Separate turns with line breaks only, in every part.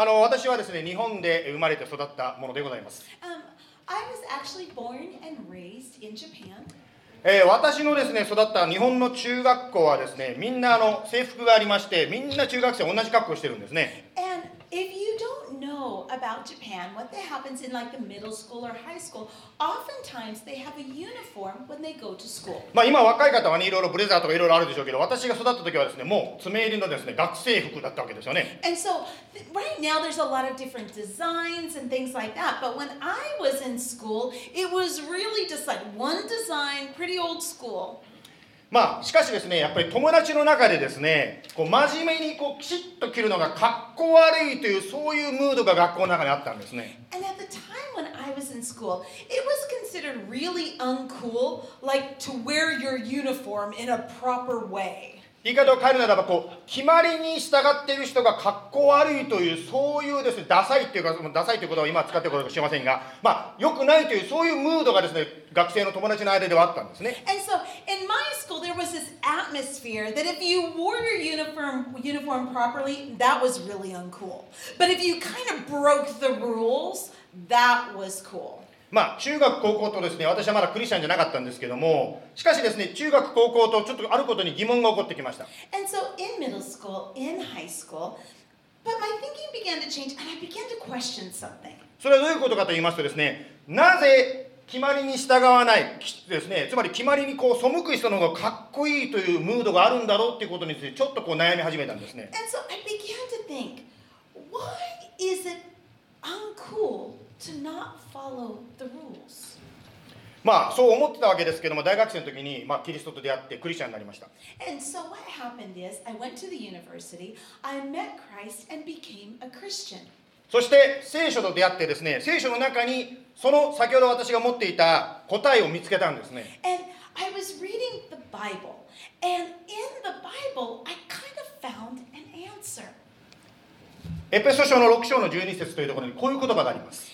あの私はですね日本で生まれて育ったものでございます
Um, I was actually born and raised in Japan.
えー私のですね育った日本の中学校はですねみんなあの制服がありましてみんな中学生同じ格好をしてるんですね
And if you about Japan, what that happens in like the middle school or high school, oftentimes they have a uniform when they go to school.
まあ今若い方はねいろいろブレザーとかいろいろあるでしょうけど私が育った時はですねもう爪入りのですね学生服だったわけですよね
And so th- right now there's a lot of different designs and things like that. But when I was in school, it was really just like one design, pretty old school.
まあしかしですねやっぱり友達の中でですねこう真面目にこうきちっと着るのがかっこ悪いというそういうムードが学校の中にあったんですね
And at the time when I was in school, it was considered really uncool, like to wear your uniform in a proper way.
言い方を変えるならばこう決まりに従っている人がかっこ悪いというそういうですねダサいっていうかそのダサいということは今使ってることかもしれませんがまあ良くないというそういうムードがですね学生の友達の間ではあったんですね
And so in my school, there was this atmosphere that if you wore your uniform uniform properly, that was really uncool. But if you kind of broke the rules, that was cool.
まあ中学高校とですね私はまだクリスチャンじゃなかったんですけどもしかしですね中学高校とちょっとあることに疑問が起こってきました
And so in middle school, in high school, but my thinking began to change and I began to question something.
それはどういうことかと言いますとですねなぜ決まりに従わないきですねつまり決まりにこう背く人の方がかっこいいというムードがあるんだろうっていうことについてちょっとこう悩み始めたんですね
And so I began to think, why is it uncool
まあそう思ってたわけですけども大学生の時にまあキリストと出会ってクリスチャンになりました。そして聖書と出会ってですね聖書の中にその先ほど私が持っていた答えを見つけたんですね。エペソ書の6章の12節というところにこういう言葉があります。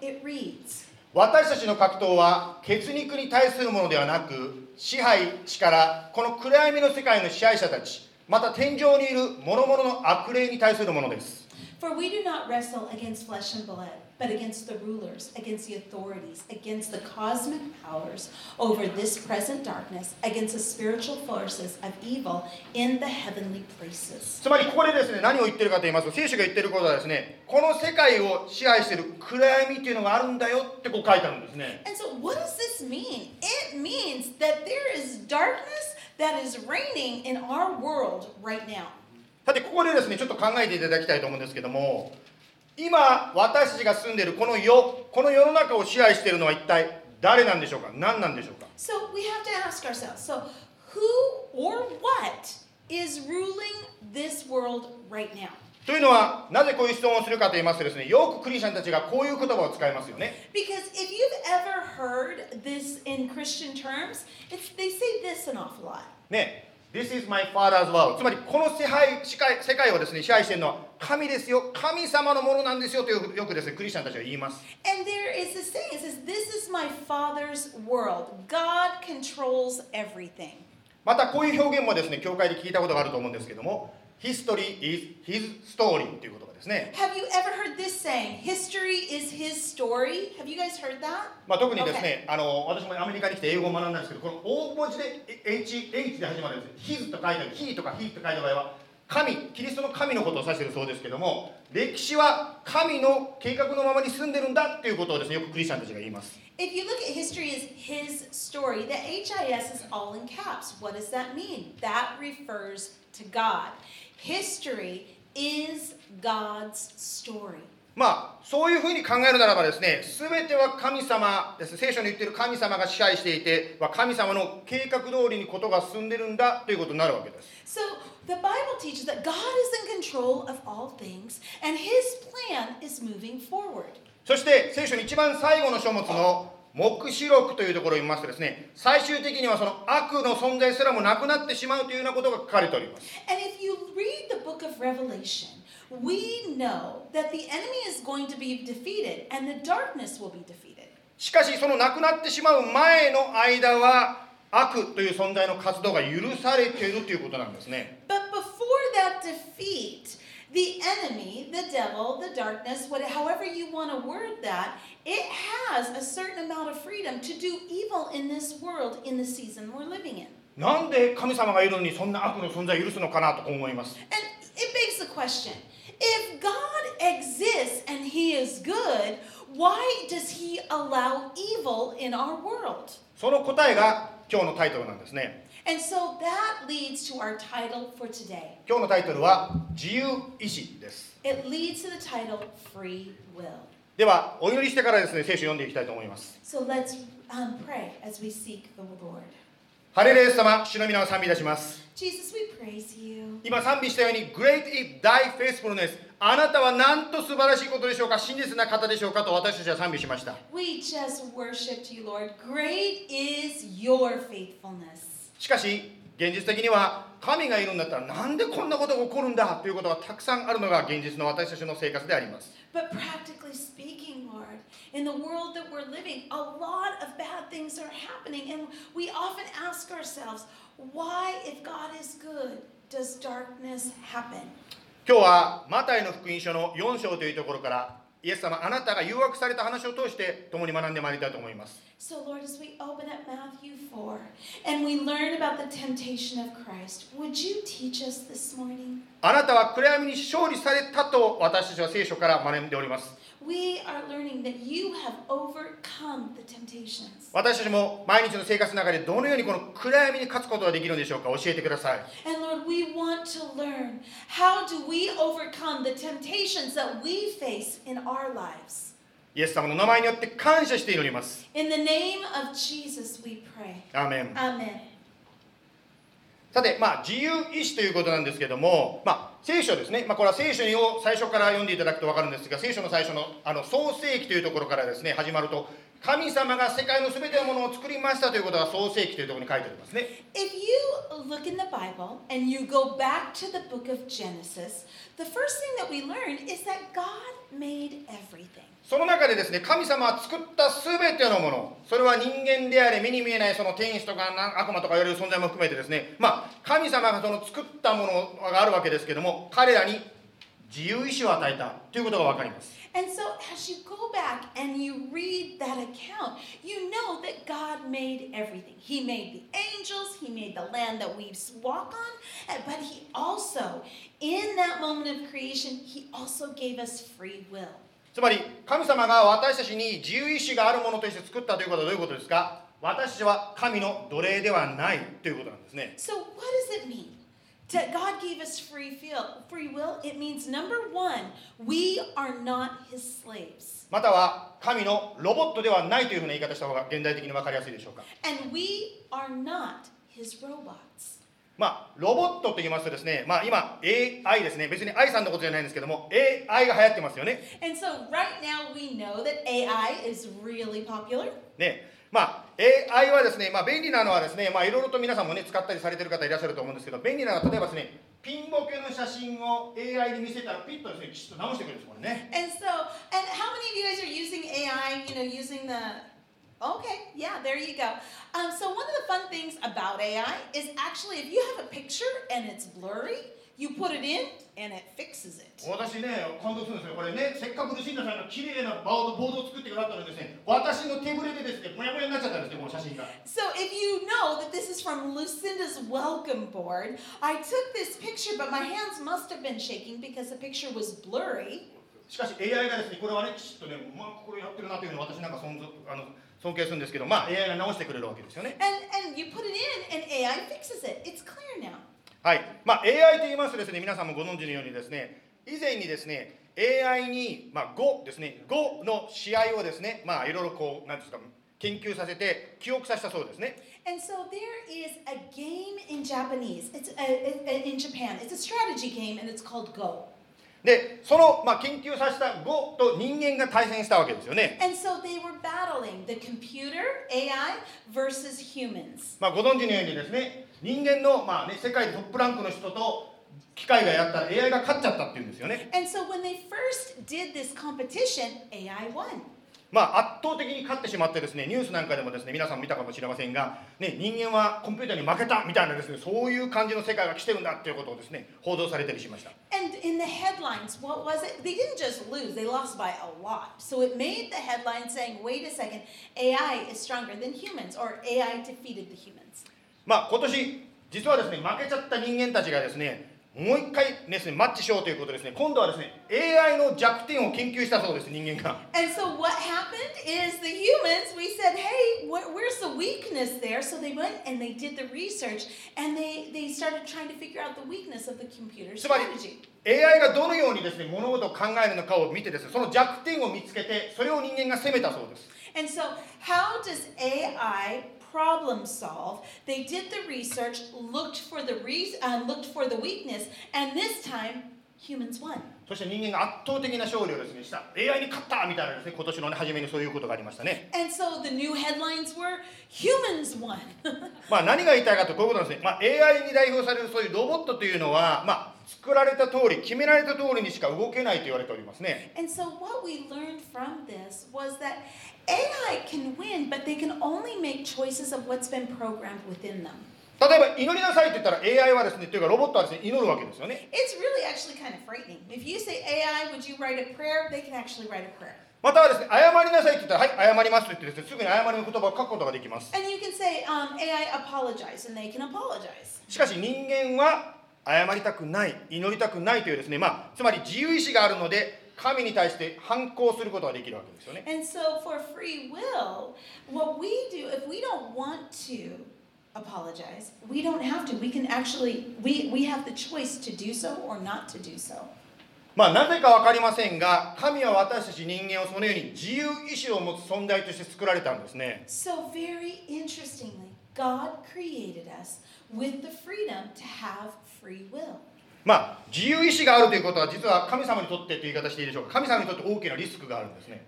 It reads,
私たちの格闘は血肉に対するものではなく支配力この暗闇の世界の支配者たちまた天上にいる諸々の悪霊に対するものです。
For we do not wrestle against flesh and blood, but against the rulers, against the authorities, against the cosmic powers over this present darkness, against the spiritual forces of evil in the heavenly places.
つまりここでですね何を言ってるかと言いますと聖書が言ってることはですねこの世界を支配している暗闇っていうのがあるんだよってこう書いてあるんですね
And so, what does this mean? It means that there is darkness that is reigning in our world right now.
さてここでですねちょっと考えていただきたいと思うんですけども 今私たちが住んでいるこの世この世の中を支配しているのは一体誰なんでしょうか何なんでしょうか
So, we have to ask ourselves so, who or what is ruling this world right now?
というのはなぜこういう質問をするかと言いますとですねよくクリスチャンたちがこういう言葉を使いますよね
Because if you've ever heard this in Christian terms, it's, they say this an awful lot.
ね This is my father's world つまりこの世界世界世界をですね支配しているのは神ですよ神様のものなんですよとよくですねクリスチャンたちは言います
And there is this saying, it says, This is my Father's world. God controls everything.
またこういう表現もですね教会で聞いたことがあると思うんですけども History is his story という言葉ですね
Have you ever heard this saying? History is his story. Have you guys heard that?
まあ、特にですね、あの私もアメリカに来て英語を学んだんですけど、この大文字で H, H で始まるんです。His と書いてある、He とか He と書いた場合は、神、キリストの神のことを指しているそうですけども、歴史は神の計画のままに進んでるんだっていうことをですね、よくクリスチャンたちが言います。
If you look at history as his story, the HIS is all in caps. What does that mean? That refers to God. History is God's story.
まあ、そういうふうに考えるならばですね、すべては神様です。聖書に言っている神様が支配していて、まあ神様の計画通りにことが進んでるんだということになるわけです。
So the Bible teaches that God is in control of all things and his plan is moving forward.
そして聖書に一番最後の書物の黙示録というところを見ますとですね、最終的にはその悪の存在すらもなくなってしまうというようなことが書かれております。しかし、その亡くなってしまう前の間は悪という存在の活動が許されているということなんですね。
The enemy, the devil, the darkness, what, however you want to word that, it has a certain amount of freedom to do evil in this world in the season we're living in.
なんで神様がいるのにそんな悪の存在を許すのかなとこう思います
And it begs the question if God exists and he is good, why does he allow evil in our world?
その答えが今日のタイトルなんですね
And so that leads to our title for today.
今日のタイトルは自由意志です
It leads to the title Free Will.
ではお祈りしてからですね聖書を読んでいきたいと思います
So let's um, pray as we seek the Lord.
ハレレイス様主の皆を賛美いたします
Jesus, we praise you.
今賛美したように Great is thy faithfulness あなたはなんと素晴らしいことでしょうか真実な方でしょうかと私たちは賛美しました
We just worshiped you, Lord. Great is your faithfulness.
しかし現実的には神がいるんだったらなんでこんなことが起こるんだということがたくさんあるのが現実の私たちの生活であります
But practically speaking, Lord, in the world that we're living, a lot of bad things are happening. And we often ask ourselves, why, if God is good, does darkness happen?
今日はマタイの福音書の4章というところからイエス様あなたが誘惑された話を通して共に学んでまいりたいと思います
So, Lord, as we open up Matthew 4 and we learn about the temptation of Christ, would you teach us this morning?
あなたは暗闇に勝利されたと私たちは聖書から学んでおります
We are learning that you have overcome the temptations.
私たちも毎日の生活の中でどのようにこの暗闇に勝つことができるんでしょうか教えてください
And Lord, we want to learn how do we overcome the temptations that we face in our lives.
イエス様の名前によって感謝して祈ります
In the name of Jesus, we pray.
アーメン
Amen.
さて、まあ、自由意志ということなんですけども、まあ、 聖書ですね、まあ、これは聖書を最初から読んでいただくと分かるんですが聖書の最初のあの創世記というところからですね始まると神様が世界のすべてのものを作りましたということが創世記というところに書いてありますね
If you look in the Bible and you go back to the book of Genesis, the first thing that we learn is that God made everything.
その中でですね神様は作ったすべてのものそれは人間であれ目に見えないその天使とか悪魔とか言われる存在も含めてですねまあ神様がその作ったものがあるわけですけども彼らに自由意志を与えたということが分かります
And so, as you go back and you read that account, you know that God made everything. He made the angels, He made the land that we walk on, but He also, in that moment of creation, He also gave us free will.
つまり神様が私たちに自由意志があるものとして作ったということはどういうことですか？私たちは神の奴隷ではないということなんですね
So, what does it mean? That God gave us free will, free will, it means number one, we are not His slaves.
または神のロボットではないというふうな言い方した方が現代的に分かりやすいでしょうか
？And we are not His robots.
まあロボットと言いますとですねまあ今 AI ですね別に AI さんのことじゃないんですけども AI が流行ってますよね
And so, right now, we know that AI is really popular.
ねまあ AI はですねまあ便利なのはですねまあいろいろと皆さんもね使ったりされてる方いらっしゃると思うんですけど便利なのは例えばですねピンボケの写真を AI に見せたらピッとですねきちっと直してくれるんですこれね
And so, and how many of you guys are using AI, you know, using the. Okay, yeah, there you go. Um, so, one of the fun things about AI is actually if you have a picture and it's blurry, you put it in and it fixes it.
私ね、感動するんですよ。これね、せっかくルシンダさんが綺麗なボードボードを作ってくださったのにですね、私の手ぶれでですね、もやもやになっちゃったんですね、この写真が。
So, if you know that this is from Lucinda's welcome board, I took this picture, but my hands must have been shaking because the picture was blurry.
しかし AI がですね、これはね、きちっとね、まあ、これやってるなというのを私なんか尊尊あの 尊敬するんですけど、まあ、AI が直してくれるわけですよね。はい、まあ、AI と言いますとですね、皆さんもご存知のようにですね、以前にですね、AI に、まあ、5ですね、5の試合をですね、まあ、いろいろこう、なんですか、研究させて、記憶させたそうですね。
And so there is a game in Japanese, it's in Japan, it's a strategy game and it's called Go.
で、その、まあ、研究させた Go と人間が対戦したわけですよね。
And so they were battling the computer AI versus humans.
まあ、ご存知のようにですね人間の、まあね、世界でトップランクの人と機械がやったら AI が勝っちゃったっていうんですよね
And so when they first did this competition, AI won.
まあ、圧倒的に勝ってしまってですねニュースなんかでもですね皆さん見たかもしれませんが、ね、人間はコンピューターに負けたみたいなですねそういう感じの世界が来てるんだっていうことをですね報道されたりしました
And in the headlines, what was it? They didn't just lose, they lost by a lot. So it made the headline saying, wait a second, AI is stronger than humans, or AI defeated the humans.
まあ今年実はですね負けちゃった人間たちがですねもう一回ですねマッチしようということですね今度はですね AI の弱点を研究したそうです人間が
And so what happened is the humans, we said, hey, where, where's the weakness there? So they went and they did the research and they, they started trying to figure out the weakness of the computer strategy.
AI がどのようにですね物事を考えるのかを見てですねその弱点を見つけてそれを人間が責めたそうです
And so, how does AI problem solve? They did the research, looked for the re- uh, looked for the weakness, and this time humans won.
そして人間が圧倒的な勝利をですねした AI に勝ったみたいなですね今年の、ね、初めにそういうことがありましたね
And so the new headlines were humans won.
まあ何が言いたいかとこういうことなんですね、まあ、AI に代表されるそういうロボットというのは、まあ、作られた通り決められた通りにしか動けないと言われておりますね
and so what we learned from this was that AI can win, but they can only make choices of what's been programmed within them.
例えば祈りなさいって言ったら AI はですねというかロボットはですね祈るわけですよね
It's really actually kind of frightening. If you say AI, would you write a prayer? They can actually write a prayer.
またはですね謝りなさいって言ったらはい謝りますと言ってですねすぐに謝りの言葉を書くことができます
And you can say, um, AI, apologize, and they can apologize.
しかし人間は謝りたくない祈りたくないというですねまあつまり自由意志があるので神に対して反抗することができるわけですよね
And so, for free will, what we do, if we don't want to apologize, we don't have to. We can actually, we, we have the choice to do so or not to do so.
まあなぜか分かりませんが神は私たち人間をそのように自由意志を持つ存在として作られたんですね
So, very interestingly, God created us with the freedom to have free will.
まあ、自由意志があるということは実は神様にとってという言い方していいでしょうか神様にとって大きなリスクがあるんですね。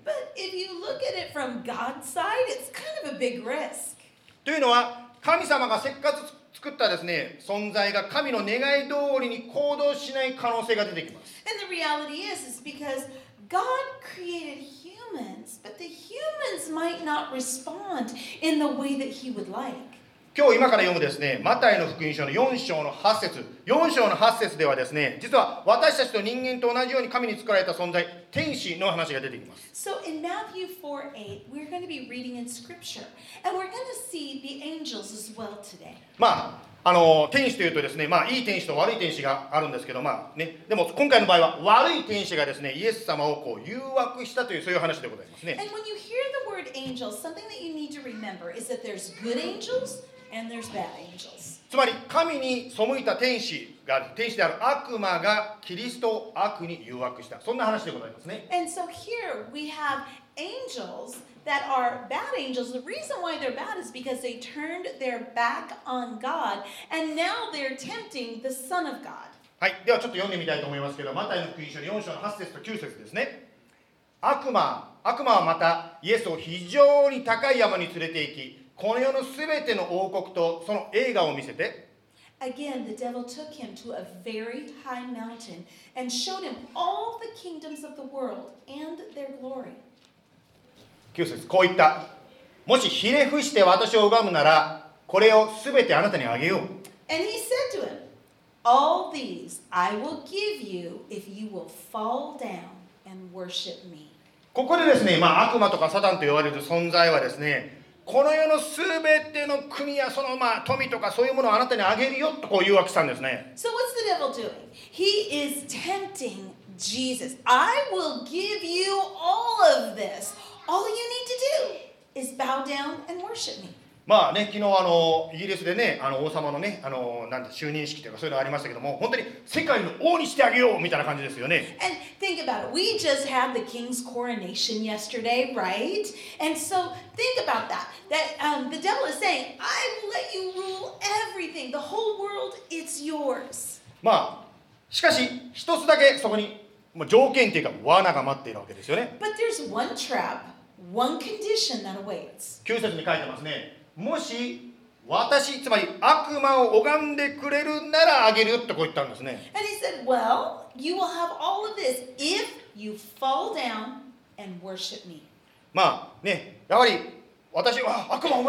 というのは神様がせっかく作ったですね存在が神の願い通りに行動しない可能性が出てきます。
God created humans, but the humans might not respond in the way that He would like.
今日今から読むですねマタイの福音書の4章の8節4章の8節ではですね実は私たちと人間と同じように神に作られた存在天使の話が出てきます
So in Matthew 4 8, we're going to be reading in Scripture, and we're going to see the angels as well today.
まああの天使というとですねまあいい天使と悪い天使があるんですけどまあねでも今回の場合は悪い天使がですねイエス様をこう誘惑したというそういう話でございますね
And when you hear the word angels, something that you need to remember is that there's good angels and there's bad angels.
つまり神に背いた天使が天使である悪魔がキリストを悪に誘惑したそんな話でございますね
And so here we have angels that are bad angels. The reason why they're bad is because they turned their back on God and now they're tempting the Son of God.
はいではちょっと読んでみたいと思いますけどマタイの福音書の4章の8節と9節ですね悪魔悪魔はまたイエスを非常に高い山に連れて行きこの世のすべての王国とその映画を見せて
Again, the devil took him to a very high mountain and showed him all the kingdoms of the world and their glory.
9節こう言ったもしひれ伏して私を拝むならこれをすべてあなたにあげよう
And he said to him, All these I will give you if you will fall down and worship me.
ここでですね、まあ、悪魔とかサタンと言われる存在はですねこの世のすべての国やそのまあ富とかそういうものをあなたにあげるよとこう誘惑したんですね
So what's the devil doing? He is tempting Jesus. I will give you all of this. All you need to do is bow down and worship me.
まあね昨日あのイギリスでねあの王様のねあのなんだ就任式というかそういうのありましたけども本当に世界の王にしてあげようみたいな感じですよね
And think about it. We just had the king's coronation yesterday, right? And so think about that. That um, the devil is saying, I will let you rule everything. The whole world, it's yours.
まあしかし一つだけそこにもう条件っていうか罠が待っているわけですよね
But there's one trap, one condition that awaits.
9節に書いてますねもし私つまり悪魔を拝んでくれるならあげるってこう言ったんですね。
You
まあね、やはり私は悪魔を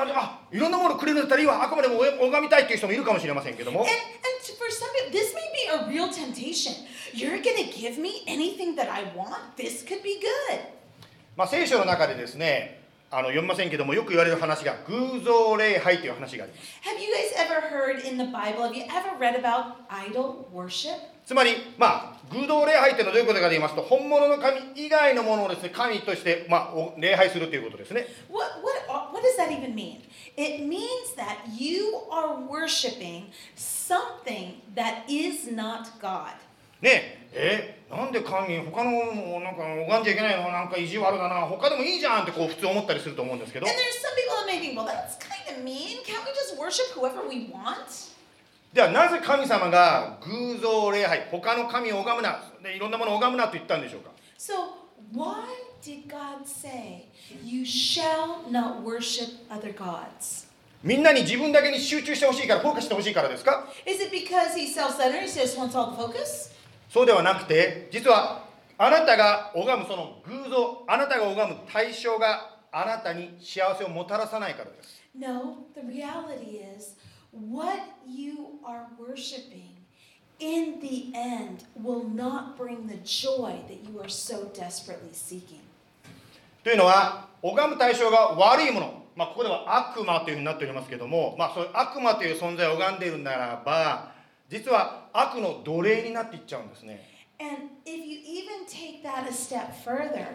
いろんなものくれるんだっ、あくまでも拝みたいという人もいるかもしれませんけど。も、まあ、聖書の中でですね、あの読みませんけどもよく言われる話が偶像礼拝という話があります
Have you guys ever heard in the Bible, have you ever read about idol worship?
つまりまあ偶像礼拝っていうのはどういうことかと言いますと本物の神以外のものをですね神として、まあ、お礼拝するということですね
What, what, what does that even mean? It means that you are worshiping something that is not God.
ねええなんで神他のもなんか拝んじゃいけないのなんか意地悪だな他でもいいじゃんってこう普通思ったりすると思うんですけど
And there's some people that may think, well, that's kind of mean. Can't we just worship whoever we want?
ではなぜ神様が偶像礼拝他の神を拝むなでいろんなものを拝むなと言ったんでしょうか
So, why did God say, you shall not worship other gods?
みんなに自分だけに集中してほしいからフォーカスしてほしいからですか
Is it because he's self centered? He just wants all the focus?
そうではなくて実はあなたが拝むその偶像あなたが拝む対象があなたに幸せをもたらさないからです
No, the reality is, what you are worshiping in the end will not bring the joy that you are so desperately seeking.
というのは拝む対象が悪いもの、まあ、ここでは悪魔というふうになっておりますけども、まあ、そういう悪魔という存在を拝んでいるならば実は悪の奴隷になっていっちゃうんですね
And if you even take that a step further,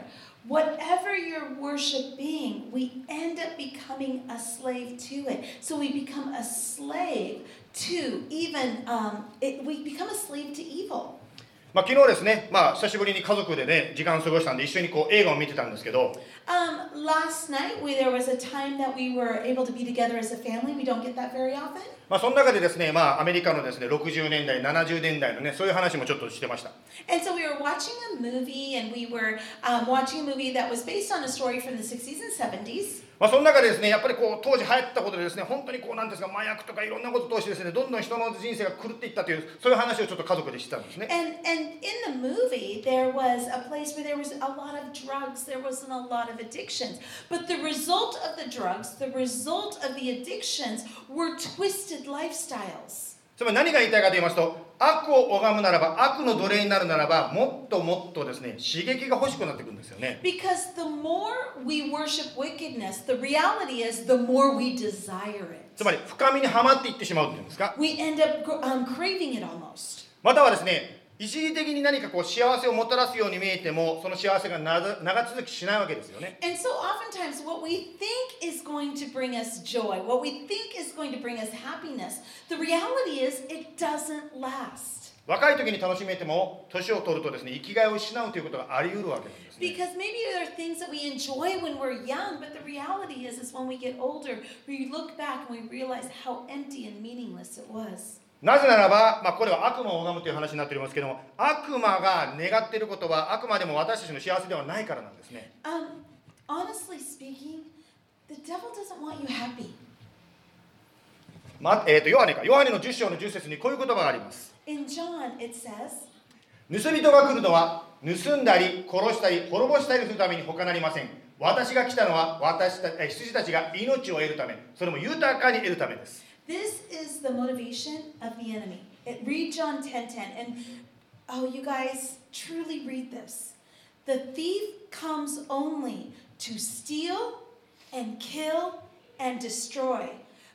whatever you're worshiping, we end up becoming a slave to it. So we become a slave to even, um, it, we become a slave to evil.
まあ、昨日ですね、まあ、久しぶりに家族でね時間を過ごしたんで一緒にこう映画を見てたんですけど
Um, last night, we, there was a time that we were able to be together as a family. We don't get that very often.
まあ、その中でですね、まあ、アメリカのですね60年代70年代のねそういう話もちょっとしてました
And so we were watching a movie, and we were um, watching a movie that was based on a story from the 60s and 70s.
まあ、その中でですねやっぱりこう当時流行ったことでですね本当にこうなんですか麻薬とかいろんなことを通してですねどんどん人の人生が狂っていったというそういう話をちょっと家族でしてたんですね
And and in the movie, there was a place where there was a lot of drugs. There wasn't a lot of addictions. But the result of the drugs, the result of the addictions, were twisted lifestyles.
つまり何が言いたいかと言いますと悪を拝むならば悪の奴隷になるならばもっともっとですね刺激が欲しくなってくるんですよね。つまり深みにはまっていってしまうというんですか？またはですね一時的に何かこう幸せをもたらすように見えてもその幸せが長長続きしないわけですよね
And so oftentimes what we think is going to bring us joy, what we think is going to bring us happiness, the reality is it doesn't last.
若い時に楽しめても年を取るとですね生きがいを失うということがあり得るわけなんですね
Because maybe there are things that we enjoy when we're young, but the reality is is when we get older, we look back and we realize how empty and meaningless it was.
なぜならば、まあ、これは悪魔を拝むという話になっておりますけども悪魔が願っていることはあくまでも私たちの幸せではないからなんですね。
Um, honestly speaking, the devil doesn't want you happy.
まえー、とヨハネか。ヨハネの10章の10節にこういう言葉があります。
In John, it says,
盗人が来るのは盗んだり殺したり滅ぼしたりするために他なりません。私が来たのは私たえ羊たちが命を得るため。それも豊かに得るためです
This is the motivation of the enemy. It, read John 10 10. And oh, you guys, truly read this. The thief comes only to steal and kill and destroy.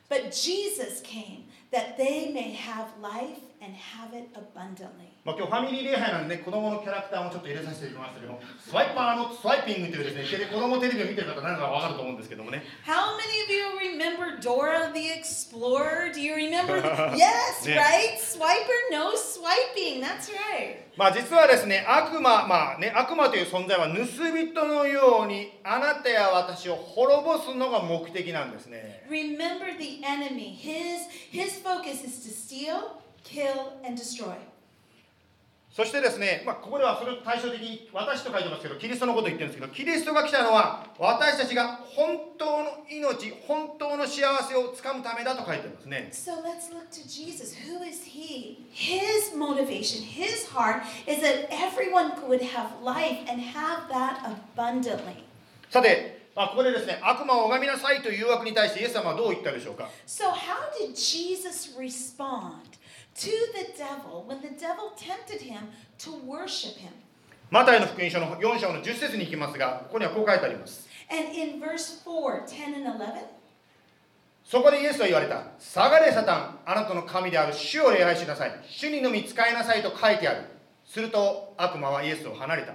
But Jesus came that they may have life and have it abundantly.
まあ、今日ファミリー礼拝なんでね、子供のキャラクターもちょっと入れさせていただきますけど、スワイパーのスワイピングというですね、子供テレビを見てる方、何か分かると思うんですけどもね。
How many of you remember Dora the Explorer?
まあ実はですね、悪魔、まあね、悪魔という存在は盗人のように、あなたや私を滅ぼすのが目的なんですね。そしてですね、まあ、ここではそれを対照的に私と書いてますけどキリストのことを言ってるんですけどキリストが来たのは私たちが本当の命本当の幸せをつかむためだと書いてますね
So let's look to Jesus. Who is he? His motivation, his heart is that everyone would have life and have that abundantly.
さてまあ、ここでですね悪魔を拝みなさいという誘惑に対してイエス様はどう言ったでしょうか
？So, how did Jesus respond? to the devil when the devil tempted him to worship him?
マタイの福音書の4章の10節に行きますがここにはこう書いてあります
And in verse 4, 10 and 11,
そこでイエスは言われた下がれサタンあなたの神である主を礼拝しなさい主にのみ使いなさいと書いてあるすると悪魔はイエスを離れた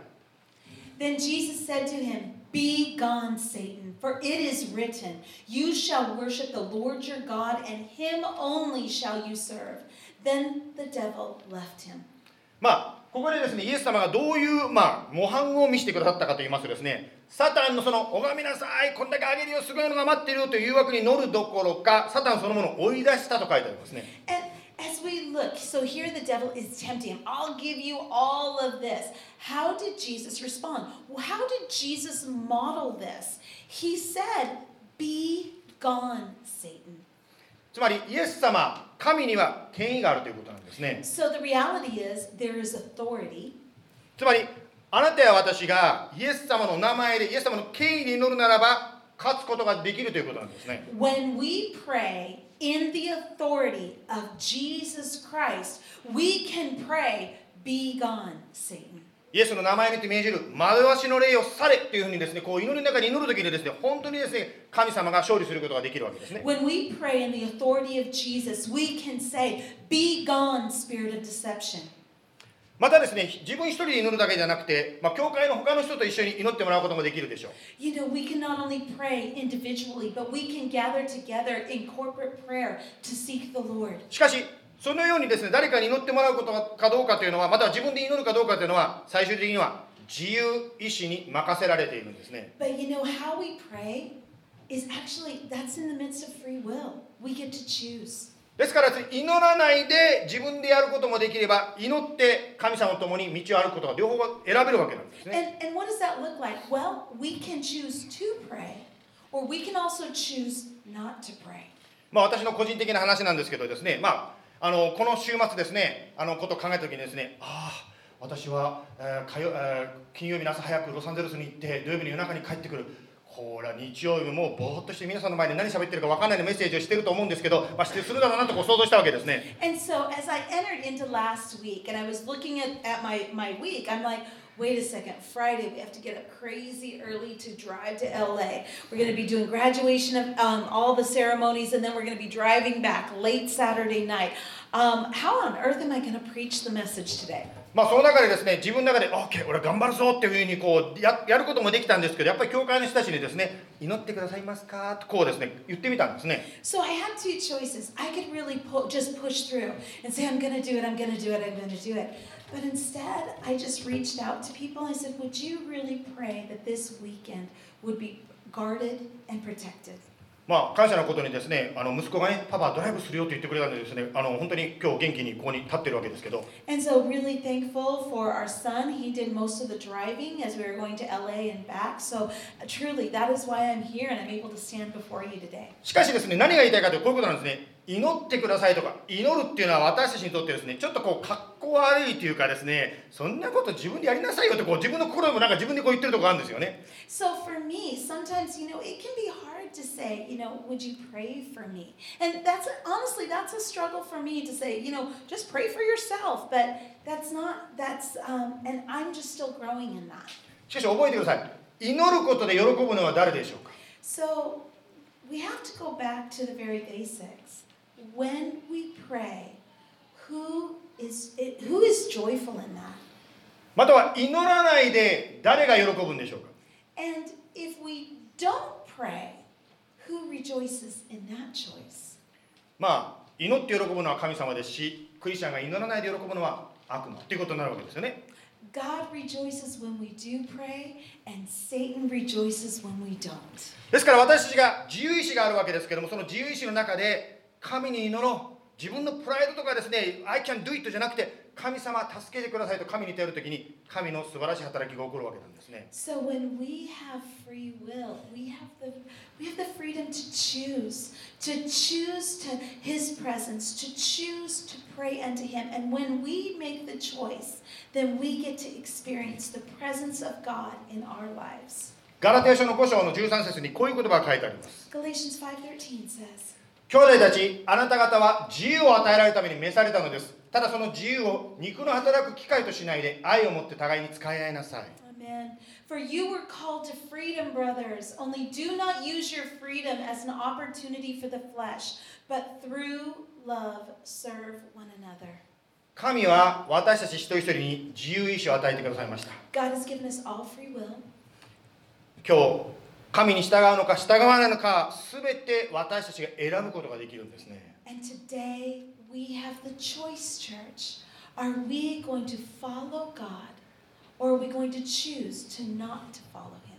then Jesus said to him, Be gone, Satan, for it is written, You shall worship the Lord your God, and him only shall you serve. Then the devil left him.
まあここでですねイエス様がどういう、まあ、模範を見せてくださったかと言いますとですねサタンのその拝みなさいこんだけあげるよすごいのが待ってるよという誘惑に乗るどころかサタンそのものを追い出したと書いてありますね
And as we look, so here the devil is tempting him. I'll give you all of this. How did Jesus respond? How did Jesus model this? He said, Be gone, Satan.
つまりイエス様神には権威があるということなんですね
So the reality is, there is authority.
つまりあなたや私がイエス様の名前でイエス様の権威に乗るならば勝つことができるということなんですね
When we pray in the authority of Jesus Christ, we can pray, Be gone, Satan.
イエスの名前を見て命じる、惑わしの霊を去れというふうにですね、こう祈りの中に祈る時にですね、本当にですね、神様が勝利することができるわけですね。またですね、自分一人で祈るだけじゃなくて、まあ、教会の他の人と一緒に祈ってもらうこともできるでしょう。しかし、そのようにですね誰かに祈ってもらうことかどうかというのはまたは自分で祈るかどうかというのは最終的には自由意志に任せられているんですね。ですから祈らないで自分でやることもできれば祈って神様ともに道を歩くことが両方選べるわけなんですね。まあ私の個人的な話なんですけどですね、まああのこの週末ですねあのことを考えた時にですねああ私は、えー火曜えー金曜日の朝早くロサンゼルスに行って土曜日の夜中に帰ってくる。ほら日曜日もうぼーっとして皆さんの前で何喋ってるか分かんないメッセージをしてると思うんですけど、まあ、してするだろうなとこう想像したわけですね。
And so as I entered into last week and I was looking at, at my, my week, I'm like, wait a second, Friday we have to get up crazy early to drive to LA. We're going to be doing graduation of um, all the ceremonies and then we're going to be driving back late Saturday night. Um, how on earth am I going to preach the message today?
まあその中でですね自分の中で OK 俺頑張るぞっていうふうにこうややることもできたんですけどやっぱり教会の人たちにですね祈ってくださいますかとこうですね言ってみたんですね
So I had two choices. I could really pu- just push through and say, I'm going to do it, I'm going to do it, I'm going to do it. But instead, I just reached out to people and I said, Would you really pray that this weekend would be guarded and protected?
まあ感謝のことにですねあの息子がねパパドライブするよって言ってくれたんでですねあの本当に今日元気にここに立ってるわけですけど
And so, really thankful for our son. He did most of the driving as we were going to LA and back. So, uh, truly, that is why I'm here and I'm able to stand before you today.
しかしですね何が言いたいかというとこういうことなんですね 祈ってくださいとか祈るっていうのは私たちにとってですねちょっとこうかっこ悪いというかですねそんなこと自分でやりなさいよってこう自分の心でもなんか自分でこう言ってるところあるんですよね
So for me, sometimes, you know, it can be hard to say, you know, would you pray for me? And that's honestly, that's a struggle for me to say, you know, just pray for yourself. But that's not, that's, um, and I'm just still growing in that.
しかし覚えてください祈ることで喜ぶのは誰でしょうか
So we have to go back to the very basics. When we pray, who is, it, who is joyful in that?
または祈らないで誰が喜ぶんでしょうか
And if we don't pray, who rejoices in that choice?
まあ祈って喜ぶのは神様ですしクリスチャンが祈らないで喜ぶのは悪魔ということになるわけですよね
God rejoices when we do pray, and Satan rejoices when we don't.
ですから私たちが自由意志があるわけですけどもその自由意志の中で神に祈ろう自分のプライドとかですね I can do it じゃなくて神様助けてくださいと神に頼る時に神の素晴らしい働きが起こるわけなんですね
So when we have free will, we have the we have the freedom to choose, to choose to His presence, to choose to pray unto Him. And when we make the choice, then we get to experience the presence of God in our lives.
ガラテヤ書の5章の13節にこういう言葉が書いてあります
Galatians 5:13 says,
兄弟たちあなた方は自由を与えられるために召されたのですただその自由を肉の働く機会としないで愛を持って互いに使い合いなさい
Amen. For you were called to freedom, brothers. Only do not use your freedom as an opportunity for the flesh, but through love serve one another.
神は私たち一人一人に自由意志を与えてくださいました
God has given us all free will.
今日神に従うのか従わないのか全て私たちが選ぶことができるんですね
And today we have the choice, church. Are we going to follow God or are we going to choose to not to follow Him?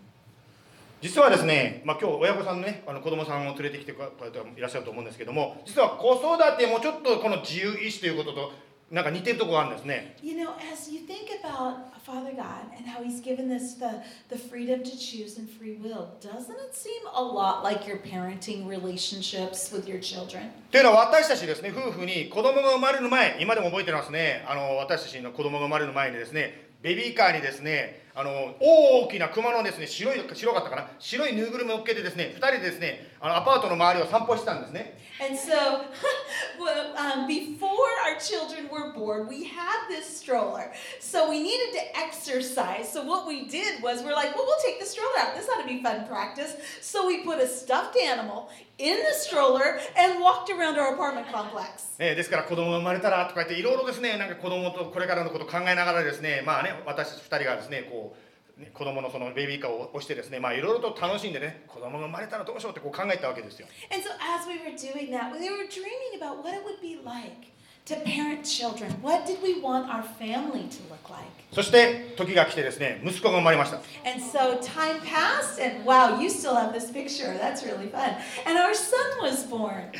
実はですね、まあ、今日親御さんのねあの子供さんを連れてきてくれた方もいらっしゃると思うんですけども実は子育てもちょっとこの自由意志ということとなんか似てるところがあるんですね
You know, as you think about Father God and how He's given us the, the freedom to choose and free will, doesn't it seem a lot like your parenting relationships with your children?
というのは私たちですね夫婦に子供が生まれる前今でも覚えてますねあの私たちの子供が生まれる前にですねベビーカーにですねあの大きな熊のですね白い白かったかな白いぬいぐるみを乗っけてですね2人でですねあのアパートの周りを散歩してたんですね
And so, well, um, before our children were born, we had this stroller. So we needed to exercise. So what we did was we're like, well, we'll take the stroller out. This ought to be fun practice. So we put a stuffed animal in the stroller and walked around our apartment complex.
えーですから子供が生まれたらとか言っていろいろですねなんか子供とこれからのことを考えながらですねまあね私たち2人がですねこうね子供のそのベビーカーを押してですねまあいろいろと楽しんでね子供が生まれたらどうしようってこう考えたわけですよ
And so as we were doing that, we were dreaming about what it would be like to parent children. What did we want our family to look like?
そして時が来てですね息子が生まれました
And so time passed, and wow, you still have this picture. That's really fun. And our son was born.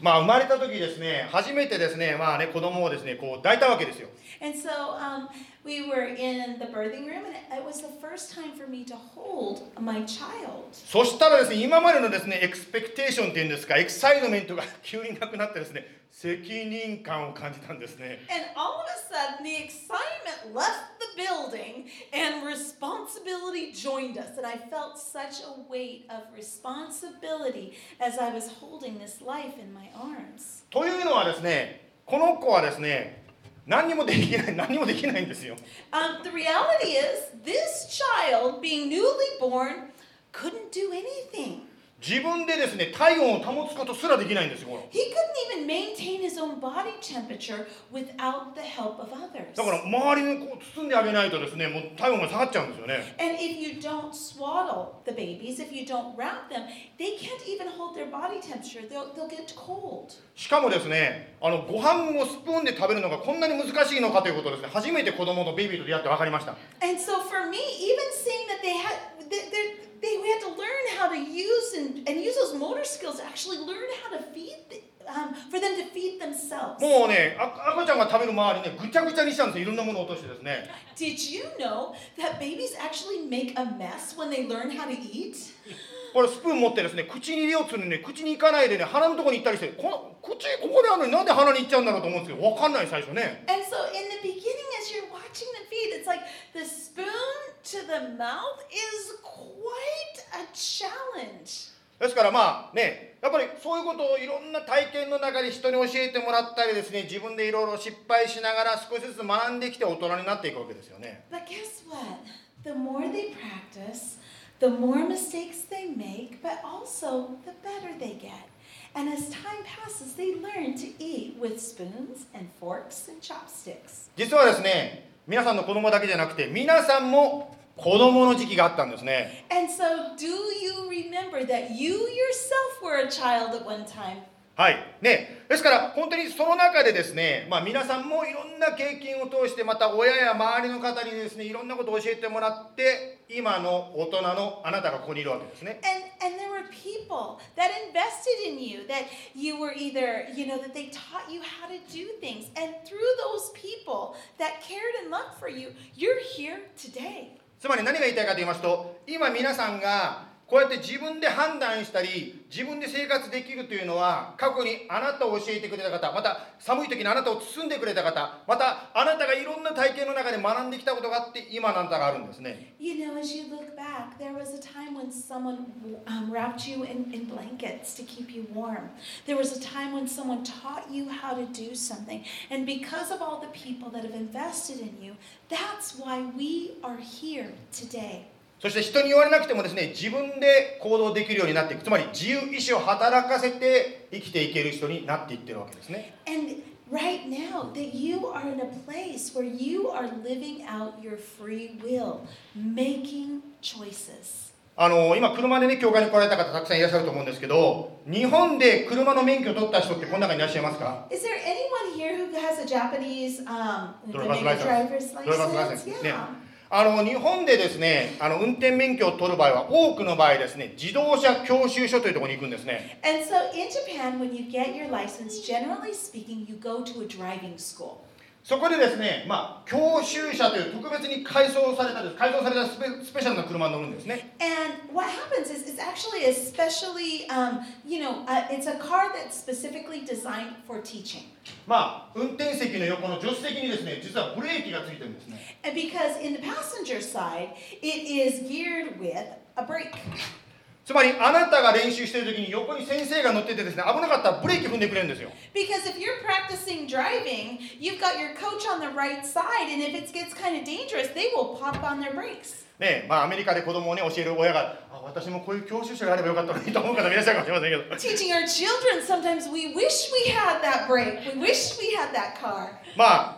まあ生まれた時ですね初めてですねまあね子供をですねこう抱いたわけですよ
And so um, we were in the birthing room, and it was the first time for me to hold my child.
そしたらですね今までのですねエクスペクテーションっていうんですかエキサイトメントが急になくなってですね責任感を感じたんですね
And all of a sudden, the excitement left the building and responsibility joined us. And I felt such a weight of responsibility as I was holding this life in my arms.
というのはですねこの子はですね 何にもできない何にもできないんですよ
Um, the reality is, this child, being newly born, couldn't do anything.
自分でですね体温を保つことすらできないんですよ
He couldn't even maintain his own body temperature without the help of others.
だから周りにこう包んであげないとですねもう体温が下がっちゃうんですよね
And if you don't swaddle the babies, if you don't wrap them, they can't even hold their body temperature. They'll, they'll get cold.
しかもですねあのご飯をスプーンで食べるのがこんなに難しいのかということをですね初めて子供とベビーと出会って分かりました
And so for me, even seeing that they had, they, they, they we had to learn how to use and, and use those motor skills to actually learn how to feed, the, um, for them to feed themselves.
もうねあ赤ちゃんが食べる周りねぐちゃぐちゃにしたんですよいろんなものを落としてですね
Did you know that babies actually make a mess when they learn how to eat?
これスプーン持ってですね口に入れようとするのにね口に行かないでね鼻のところに行ったりしてこの口ここにあるのになんで鼻に行っちゃうんだろうと思うんですけど分かんない最初ね
And so in the beginning, as you're watching them feed, it's like the spoon to the mouth is quite a challenge.
ですからまあねやっぱりそういうことをいろんな体験の中で人に教えてもらったりですね自分でいろいろ失敗しながら少しずつ学んできて大人になっていくわけですよね
But guess what? The more they practice, the more mistakes they make, but also the better they get. And as time passes, they learn to eat with spoons and forks and chopsticks.
実はですね皆さんの子供だけじゃなくて皆さんも子供の時期があったんですね
And so, do you remember that you yourself were a child at one time?
はいねですから本当にその中でですね、まあ、皆さんもいろんな経験を通してまた親や周りの方にですねいろんなことを教えてもらって今の大人のあなたがここにいるわけですね
And and there were people that invested in you, that you were either, you know, that they taught you how to do things. And through those people that cared and loved for you, you're here today.
つまり何が言いたいかと言いますと今皆さんがこうやって自分で判断したり自分で生活できるというのは過去にあなたを教えてくれた方また寒い時にあなたを包んでくれた方またあなたがいろんな体験の中で学んできたことがあって今あなたがあるんですね
You know, as you look back, there was a time when someone um, wrapped you in, in blankets to keep you warm. There was a time when someone taught you how to do something. And because of all the people that have invested in you, that's why we are here today.
そして人に言われなくてもですね、自分で行動できるようになっていく。つまり自由意志を働かせて生きていける人になっていってるわけですね。あの今、車でね、教会に来られた方、たくさんいらっしゃると思うんですけど、日本で車の免許を取った人って、この中にいらっしゃいますか？ド。あの日本でですねあの運転免許を取る場合は多くの場合ですね自動車教習所というところに行くんですね
And so in Japan, when you get your license, generally speaking, you go to a driving school.
そこでですね、まあ、教習車という特別に改装された改造されたスペスペシャルな車に乗るんですね
And what happens is it's actually especially, um, you know, uh, it's a car that's specifically designed for teaching.
まあ運転席の横の助手席にですね実はブレーキがついてるんですね
And because in the passenger side, it is geared with a brake.
つまりあなたが練習している時に横に先生が乗っててですね危なかったらブレーキ踏んでくれるんですよ
Because if you're practicing driving, you've got your coach on the right side, and if it gets kind of dangerous, they will pop on their brakes.
ねまあアメリカで子供をね教える親があ私もこういう教習車があればよかったのにと思う方もいらっしゃるかもしれませんけど
Teaching our children, sometimes we wish we had that brake. We wish we had that car.
まあ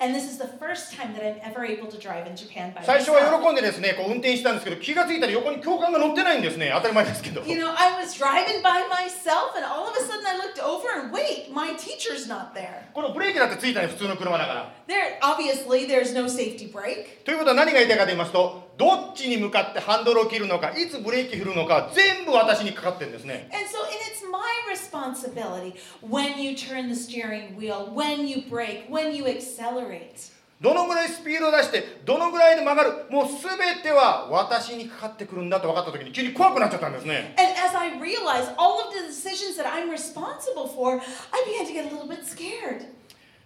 And this is the first time that I'm ever able to drive in Japan by
最初は
myself.
喜んでですねこう運転したんですけど気がついたら横に教官が乗ってないんですね当たり前ですけど
You know, I was driving by myself, and all of a sudden I looked over and wait, my teacher's not there.
このブレーキだってついたね普通の車だから
There, obviously, there's no safety brake.
ということは何が言いたいかと言いますと どっちに向かってハンドルを切るのかいつブレーキを振るのか全部私にかかってるんですね。どのぐらいスピードを出して、どのぐらいで曲がる、もうすべては私にかかってくるんだと分かったときに、急に怖くなっちゃったんですね。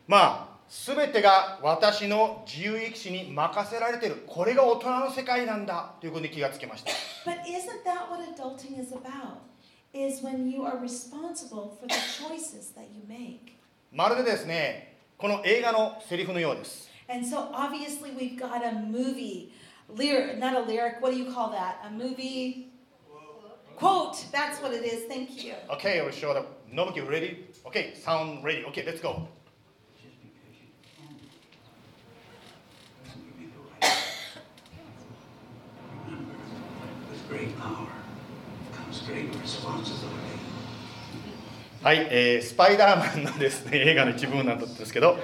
まあ全てが私の自由意志に任せられてるこれが大人の世界なんだということに気がつきました
But isn't that what adulting is about? Is when you are responsible for the choices that you make.
まるでですねこの映画のセリフのようです
And so obviously we've got a movie, lyric, not a lyric, what do you call that? A movie quote. That's what it is. Thank you.
Okay, we'll show the Nobuki ready? Okay, sound ready. Okay, let's go.
Just be patient. Doesn't give you the right. Remember, with great power comes great responsibility.
はい、えー、スパイダーマンのですね 映画の一部なんですけど、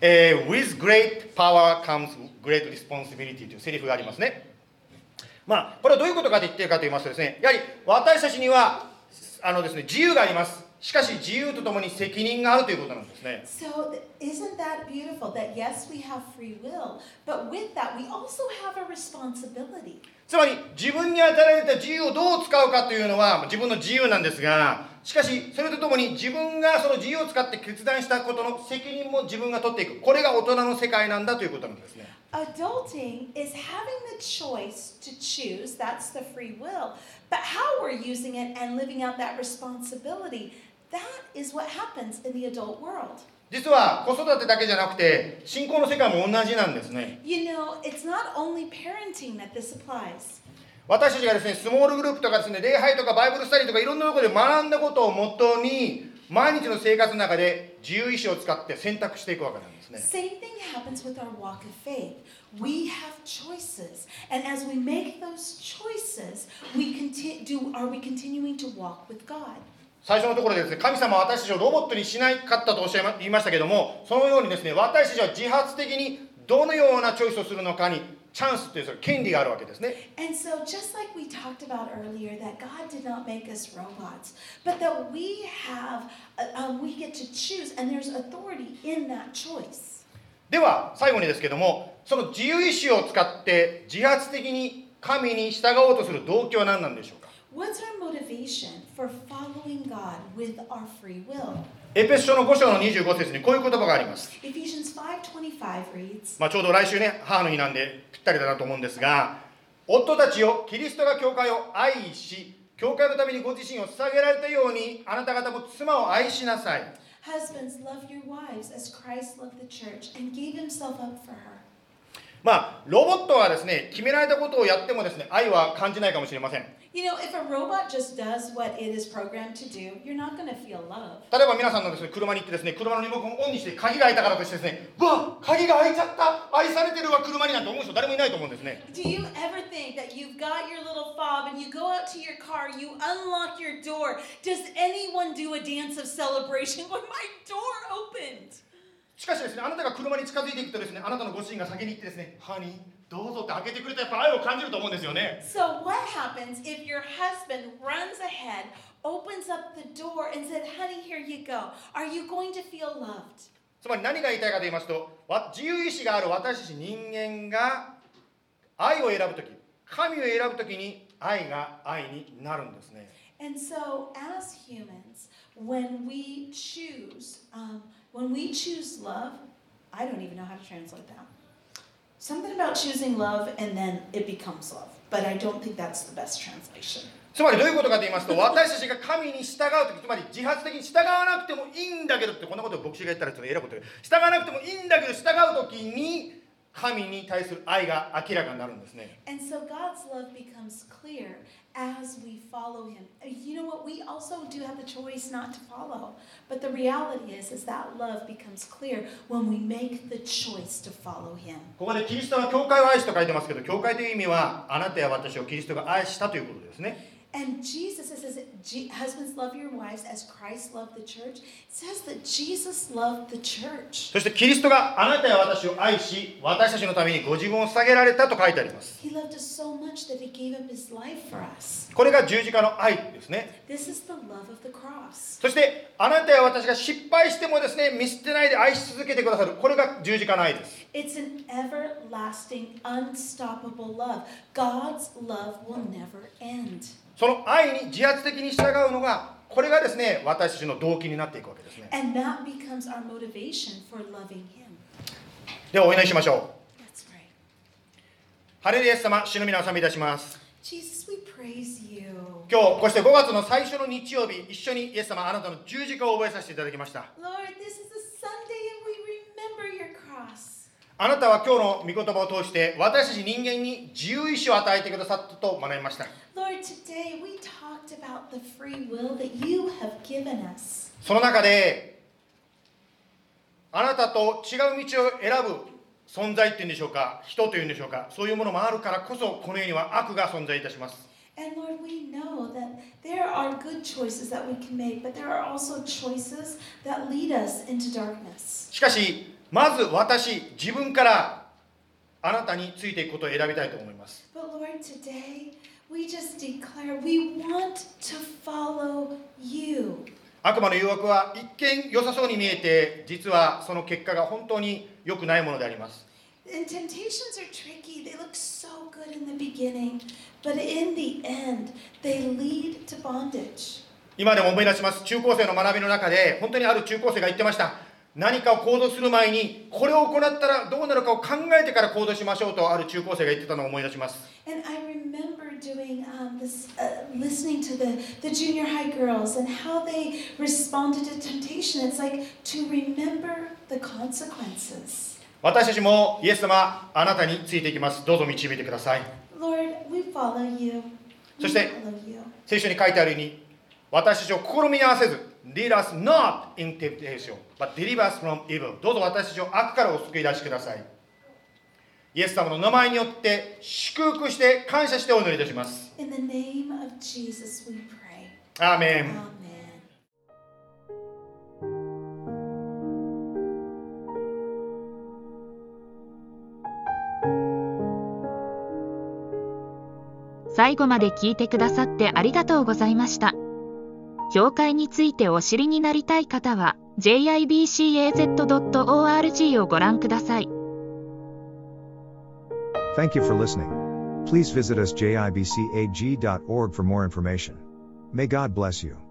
えー、With great power comes great responsibility というセリフがありますね。まあ、これはどういうことかと言っているかと言いますとですね、やはり私たちには、あのですね、自由があります。しかし、自由とともに責任があるということなんですね。つまり自分に与えられた自由をどう使うかというのは自分の自由なんですがしかしそれとともに自分がその自由を使って決断したことの責任も自分が取っていくこれが大人の世界なんだということなんですね
Adulting is having the choice to choose, that's the free will. But how we're using it and living out that responsibility, that is what happens in the adult world.
実は子育てだけじゃなくて信仰の世界も同じなんですね
You know, it's not only parenting that this applies.
私たちがですねスモールグループとかですね礼拝とかバイブルスタディとかいろんなところで学んだことをもとに毎日の生活の中で自由意志を使って選択していくわけなんですね
Same thing happens with our walk of faith. We have choices, and as we make those choices, we conti- do are we continuing to walk with God?
最初のところでですね神様は私たちをロボットにしないかったとおっしゃいま言いましたけどもそのようにですね私たちは自発的にどのようなチョイスをするのかにチャンスというその権利があるわけですね。
And so, just like we talked about earlier, that God did not make us robots, but that we have, uh, um, we get to choose, and there's authority in that choice.
では最後にですけどもその自由意志を使って自発的に神に従おうとする動機は何なんでしょうか
？What's our motivation? For following God with our free will?
エペス書の5章の25節にこういう言葉があります、
Ephesians 5:25 reads,
まあ、ちょうど来週ね母の日なんでぴったりだなと思うんですが夫たちよキリストが教会を愛し教会のためにご自身を捧げられたようにあなた方も妻を愛しなさい
Husbands, love your wives as Christ loved the church and gave himself up for her.
まあロボットはですね決められたことをやってもですね愛は感じないかもしれません
You know, if a robot just does what it is programmed to do, you're not going to feel love.
例えば皆さんのですね車に行ってですね車のリモコンをオンにして鍵が開いたからとしてですねうわ鍵が開いちゃった愛されてるわ車になんて思う人誰もいないと思うんですね
Do you ever think that you've got your little fob and you go out to your car, you unlock your door? Does anyone do a dance of celebration when my door opened?
しかしですねあなたが車に近づいていくとですねあなたのご主人が先に行ってですねハニーどうぞって開けてくれたやっぱ愛を感じると思うんですよね
So, what happens if your husband runs ahead, opens up the door, and said, Honey, here you go? Are you going to feel loved?
つまり何が言いたいかと言いますとわ自由意志がある私たち人間が愛を選ぶ時神を選ぶ時に愛が愛になるんですね
And so, as humans, when we choose, um, when we choose love, I don't even know how to translate that. Something about choosing love and then it becomes love, but I don't think that's the best translation.
つまりどういうことかと言いますと私たちが神に従う時つまり自発的に従わなくてもいいんだけどってこんなことを牧師が言ったらちょっと偉いこと言う従わなくてもいいんだけど従う時に神に対する愛が明らかになるんですね
And so God's love becomes clear as we follow him. Uh, You know what? We also do have the choice not to follow. But the reality is is that love becomes clear when we make the choice to follow him.
ここでキリストは教会を愛しと書いてますけど教会という意味はあなたや私をキリストが愛したということですね
And Jesus, it says, husbands love your wives as Christ loved the church. It says that Jesus loved the church.
そしてキリストがあなたや私を愛し私たちのためにご自分を捧げられたと書いてあります
He loved us so much that he gave up his life for us.
これが十字架の愛ですね
This is the love of the cross.
そしてあなたや私が失敗してもですね見捨てないで愛し続けてくださるこれが十字架の愛です
It's an everlasting, unstoppable love. God's love will never end.
その愛に自発的に従うのがこれがですね私たちの動機になっていくわけですね
And that becomes our motivation for loving Him.
ではお祈りしましょう
Let's pray.
ハレルヤ様主の皆を賛美いたします
Jesus, we praise you.
今日こうして5月の最初の日曜日一緒にイエス様あなたの十字架を覚えさせていただきました
Lord, this is a Sunday and we remember your cross.
あなたは今日の御言葉を通して私たち人間に自由意志を与えてくださったと学びました。その中であなたと違う道を選ぶ存在っていうんでしょうか、人というんでしょうか、そういうものもあるからこそ、この世には悪が存在いたします。しかし、まず私、自分からあなたについていくことを選びたいと思います。悪魔の誘惑は一見良さそうに見えて、実はその結果が本当に良くないものであります。今でも思い出します、中高生の学びの中で、本当にある中高生が言ってました。何かを行動する前にこれを行ったらどうなるかを考えてから行動しましょうとある中高生が言ってたのを思い出します
And I remember doing um, this, uh, listening to the, the junior high girls and how they responded to temptation. It's like to remember the consequences.
私たちもイエス様あなたについていきますどうぞ導いてください
Lord, we follow you.
そして.聖書に書いてあるように私たちを試み合わせず lead us not in temptation, but deliver us from evil. どうぞ私たちを悪からお救い出してください。イエス様の名前によって祝福して感謝してお祈りいたします。
In the name of Jesus we pray.
アーメン。
Amen.
最後まで聞いてくださってありがとうございました。教会についてお知りになりたい方は jibcaz.org をご覧ください。
Thank you for listening. Please visit us jibcag.org for more information. May God bless you.